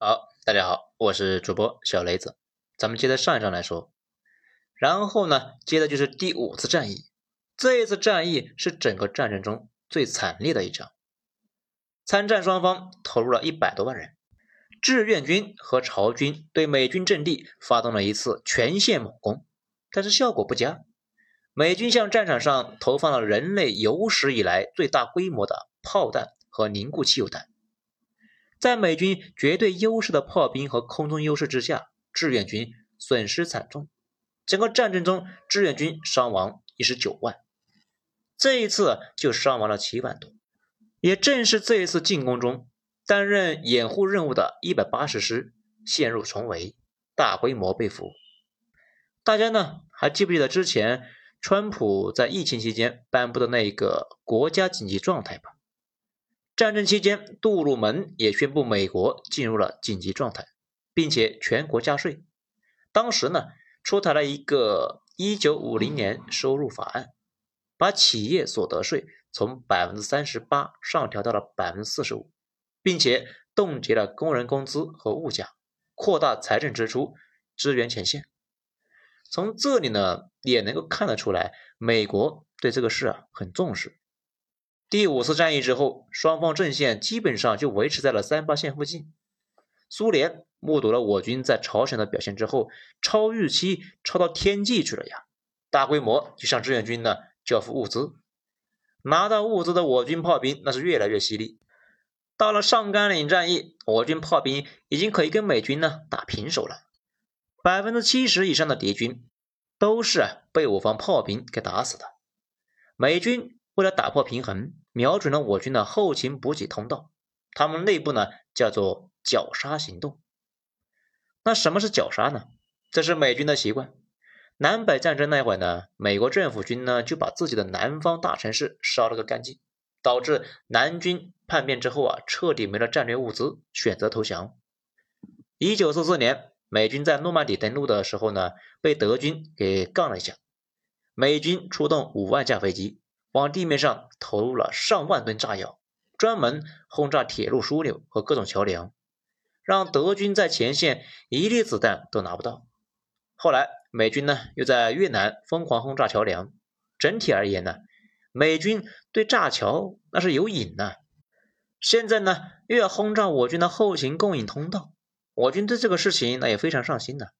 好，大家好，我是主播小雷子，咱们接着上一章来说。然后呢，接着就是第五次战役。这一次战役是整个战争中最惨烈的一场，参战双方投入了一百多万人，志愿军和朝军对美军阵地发动了一次全线猛攻，但是效果不佳。美军向战场上投放了人类有史以来最大规模的炮弹和凝固汽油弹。在美军绝对优势的炮兵和空中优势之下，志愿军损失惨重。整个战争中，志愿军伤亡一十九万，这一次就伤亡了七万多。也正是这一次进攻中，担任掩护任务的一百八十师陷入重围，大规模被俘。大家呢还记不记得之前川普在疫情期间颁布的那个国家紧急状态吧？战争期间，杜鲁门也宣布美国进入了紧急状态，并且全国加税。当时呢，出台了一个一九五零年收入法案，把企业所得税从百分之三十八上调到了百分之四十五，并且冻结了工人工资和物价，扩大财政支出，支援前线。从这里呢，也能够看得出来，美国对这个事啊很重视。第五次战役之后，双方阵线基本上就维持在了三八线附近。苏联目睹了我军在朝鲜的表现之后，超预期，超到天际去了呀！大规模就向志愿军呢交付物资。拿到物资的我军炮兵那是越来越犀利。到了上甘岭战役，我军炮兵已经可以跟美军呢打平手了。百分之七十以上的敌军都是被我方炮兵给打死的。美军。为了打破平衡，瞄准了我军的后勤补给通道，他们内部呢叫做绞杀行动。那什么是绞杀呢？这是美军的习惯。南北战争那会儿呢，美国政府军呢就把自己的南方大城市烧了个干净，导致南军叛变之后啊，彻底没了战略物资，选择投降。一九四四年，美军在诺曼底登陆的时候呢，被德军给杠了一下，美军出动五万架飞机。往地面上投入了上万吨炸药，专门轰炸铁路枢纽和各种桥梁，让德军在前线一粒子弹都拿不到。后来美军呢又在越南疯狂轰炸桥梁。整体而言呢，美军对炸桥那是有瘾呢。现在呢又要轰炸我军的后勤供应通道，我军对这个事情那也非常上心的，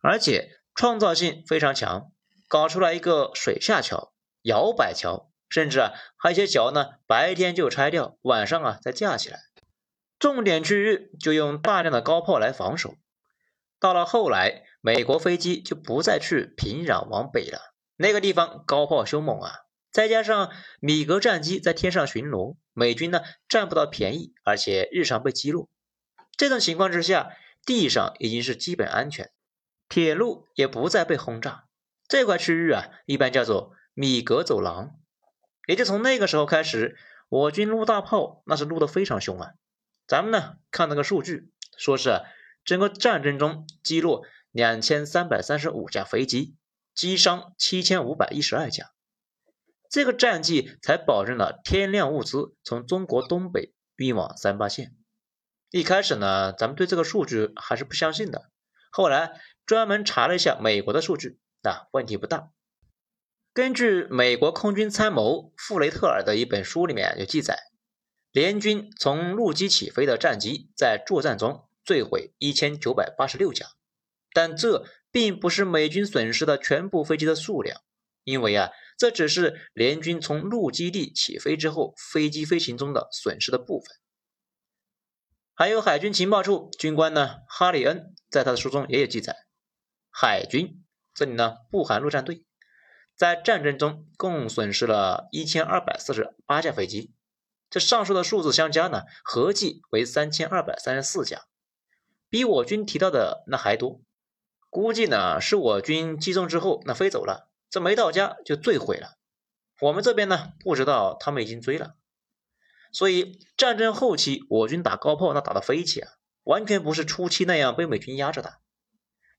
而且创造性非常强，搞出来一个水下桥、摇摆桥。甚至啊，还有些桥呢，白天就拆掉，晚上啊再架起来。重点区域就用大量的高炮来防守。到了后来，美国飞机就不再去平壤往北了，那个地方高炮凶猛啊，再加上米格战机在天上巡逻，美军呢占不到便宜，而且日常被击落。这种情况之下，地上已经是基本安全，铁路也不再被轰炸。这块区域啊，一般叫做米格走廊。也就从那个时候开始，我军撸大炮那是撸得非常凶啊。咱们呢看那个数据，说是整个战争中击落两千三百三十五架飞机，击伤七千五百一十二架。这个战绩才保证了天量物资从中国东北运往三八线。一开始呢，咱们对这个数据还是不相信的，后来专门查了一下美国的数据，啊，问题不大。根据美国空军参谋弗雷特尔的一本书里面有记载，联军从陆基起飞的战机在作战中坠毁一千九百八十六架，但这并不是美军损失的全部飞机的数量，因为啊，这只是联军从陆基地起飞之后飞机飞行中的损失的部分。还有海军情报处军官呢，哈里恩在他的书中也有记载，海军这里呢不含陆战队。在战争中共损失了一千二百四十八架飞机，这上述的数字相加呢，合计为三千二百三十四架，比我军提到的那还多。估计呢是我军击中之后那飞走了，这没到家就坠毁了。我们这边呢不知道他们已经追了，所以战争后期我军打高炮那打得飞起啊，完全不是初期那样被美军压着打。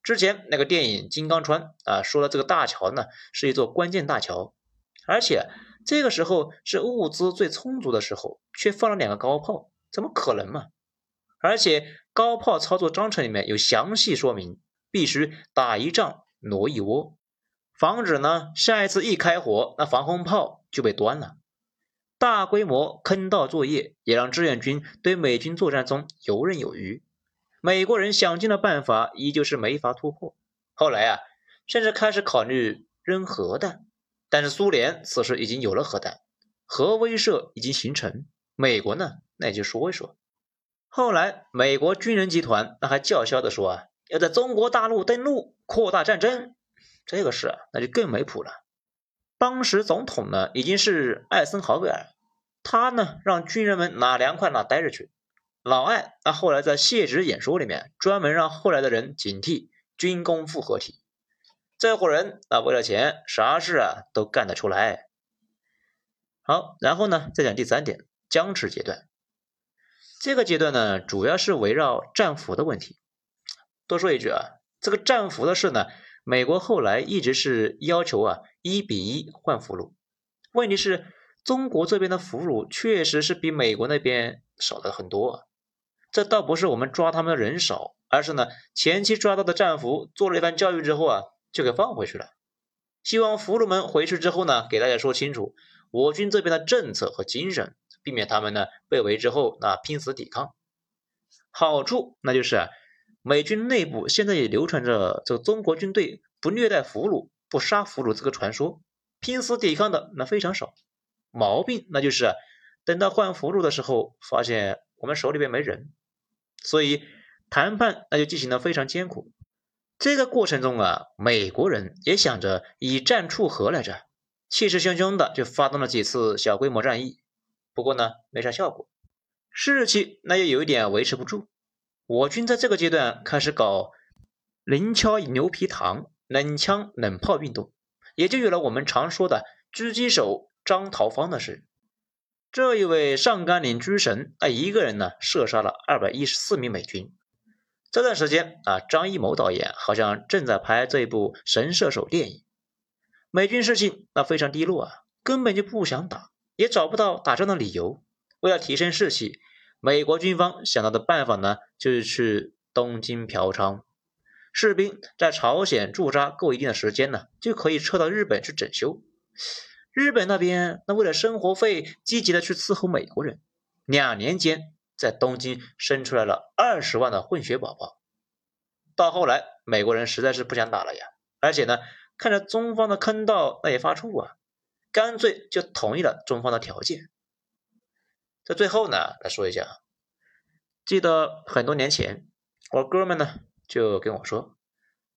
之前那个电影《金刚川》啊，说了这个大桥呢是一座关键大桥，而且这个时候是物资最充足的时候，却放了两个高炮，怎么可能嘛？而且高炮操作章程里面有详细说明，必须打一仗挪一窝，防止呢下一次一开火，那防空炮就被端了。大规模坑道作业也让志愿军对美军作战中游刃有余。美国人想尽了办法，依旧是没法突破。后来啊，甚至开始考虑扔核弹，但是苏联此时已经有了核弹，核威慑已经形成。美国呢，那也就说一说。后来，美国军人集团那还叫嚣的说啊，要在中国大陆登陆，扩大战争。这个事啊，那就更没谱了。当时总统呢，已经是艾森豪威尔，他呢让军人们哪凉快哪待着去。老艾那后来在谢职演说里面，专门让后来的人警惕军工复合体。这伙人啊，为了钱，啥事啊都干得出来。好，然后呢，再讲第三点，僵持阶段。这个阶段呢，主要是围绕战俘的问题。多说一句啊，这个战俘的事呢，美国后来一直是要求啊一比一换俘虏。问题是，中国这边的俘虏确实是比美国那边少了很多。啊。这倒不是我们抓他们的人少，而是呢前期抓到的战俘做了一番教育之后啊，就给放回去了。希望俘虏们回去之后呢，给大家说清楚我军这边的政策和精神。避免他们呢被围之后那拼死抵抗，好处那就是，美军内部现在也流传着这个中国军队不虐待俘虏、不杀俘虏这个传说，拼死抵抗的那非常少。毛病那就是，等到换俘虏的时候，发现我们手里边没人，所以谈判那就进行的非常艰苦。这个过程中啊，美国人也想着以战促和来着，气势汹汹的就发动了几次小规模战役。不过呢，没啥效果，士气那又有一点维持不住。我军在这个阶段开始搞零敲牛皮糖、冷枪冷炮运动，也就有了我们常说的狙击手张桃芳的事。这一位上甘岭狙神，他一个人呢射杀了二百一十四名美军。这段时间啊，张艺谋导演好像正在拍这部《神射手》电影，美军士气那非常低落啊，根本就不想打。也找不到打仗的理由。为了提升士气，美国军方想到的办法呢，就是去东京嫖娼。士兵在朝鲜驻扎够一定的时间呢，就可以撤到日本去整修。日本那边那为了生活费，积极的去伺候美国人。两年间，在东京生出来了二十万的混血宝宝。到后来，美国人实在是不想打了呀，而且呢，看着中方的坑道，那也发怵啊。干脆就同意了中方的条件。在最后呢，来说一下，记得很多年前，我哥们呢就跟我说，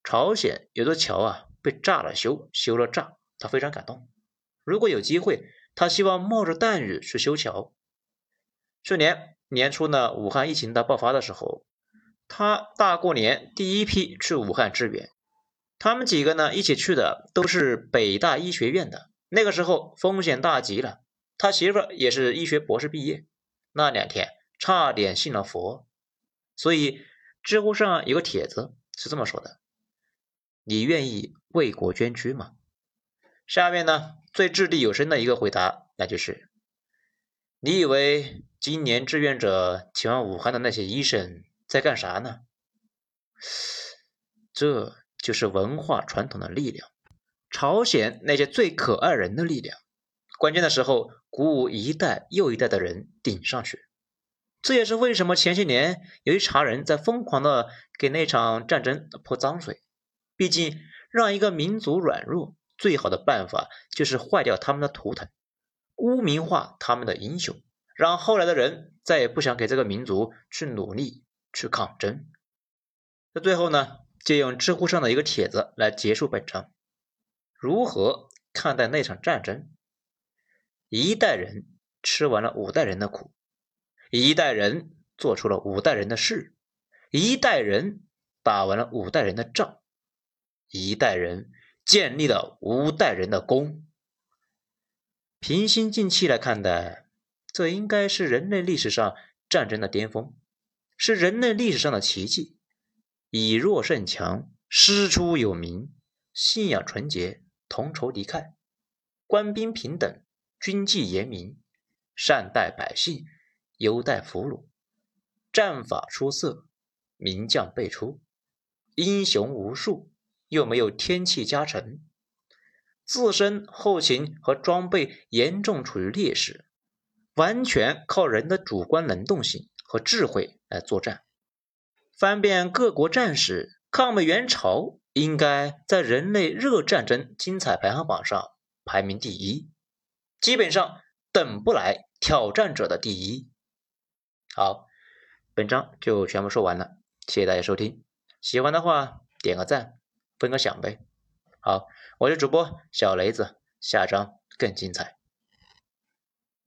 朝鲜有座桥啊被炸了修，修了炸，他非常感动。如果有机会，他希望冒着弹雨去修桥。去年年初呢，武汉疫情大爆发的时候，他大过年第一批去武汉支援，他们几个呢一起去的都是北大医学院的。那个时候风险大极了，他媳妇也是医学博士毕业，那两天差点信了佛。所以知乎上有个帖子是这么说的：“你愿意为国捐躯吗？”下面呢最掷地有声的一个回答，那就是：“你以为今年志愿者前往武汉的那些医生在干啥呢？”这就是文化传统的力量。朝鲜那些最可爱人的力量，关键的时候鼓舞一代又一代的人顶上去。这也是为什么前些年有一茬人在疯狂的给那场战争泼脏水。毕竟让一个民族软弱，最好的办法就是坏掉他们的图腾，污名化他们的英雄，让后来的人再也不想给这个民族去努力去抗争。那最后呢，借用知乎上的一个帖子来结束本章。如何看待那场战争？一代人吃完了五代人的苦，一代人做出了五代人的事，一代人打完了五代人的仗，一代人建立了五代人的功。平心静气来看待，这应该是人类历史上战争的巅峰，是人类历史上的奇迹。以弱胜强，师出有名，信仰纯洁。同仇敌忾，官兵平等，军纪严明，善待百姓，优待俘虏，战法出色，名将辈出，英雄无数，又没有天气加成，自身后勤和装备严重处于劣势，完全靠人的主观能动性和智慧来作战。翻遍各国战史，抗美援朝应该在人类热战争精彩排行榜上排名第一，基本上等不来挑战者的第一。好，本章就全部说完了，谢谢大家收听。喜欢的话点个赞，分个享呗。好，我是主播小雷子，下章更精彩。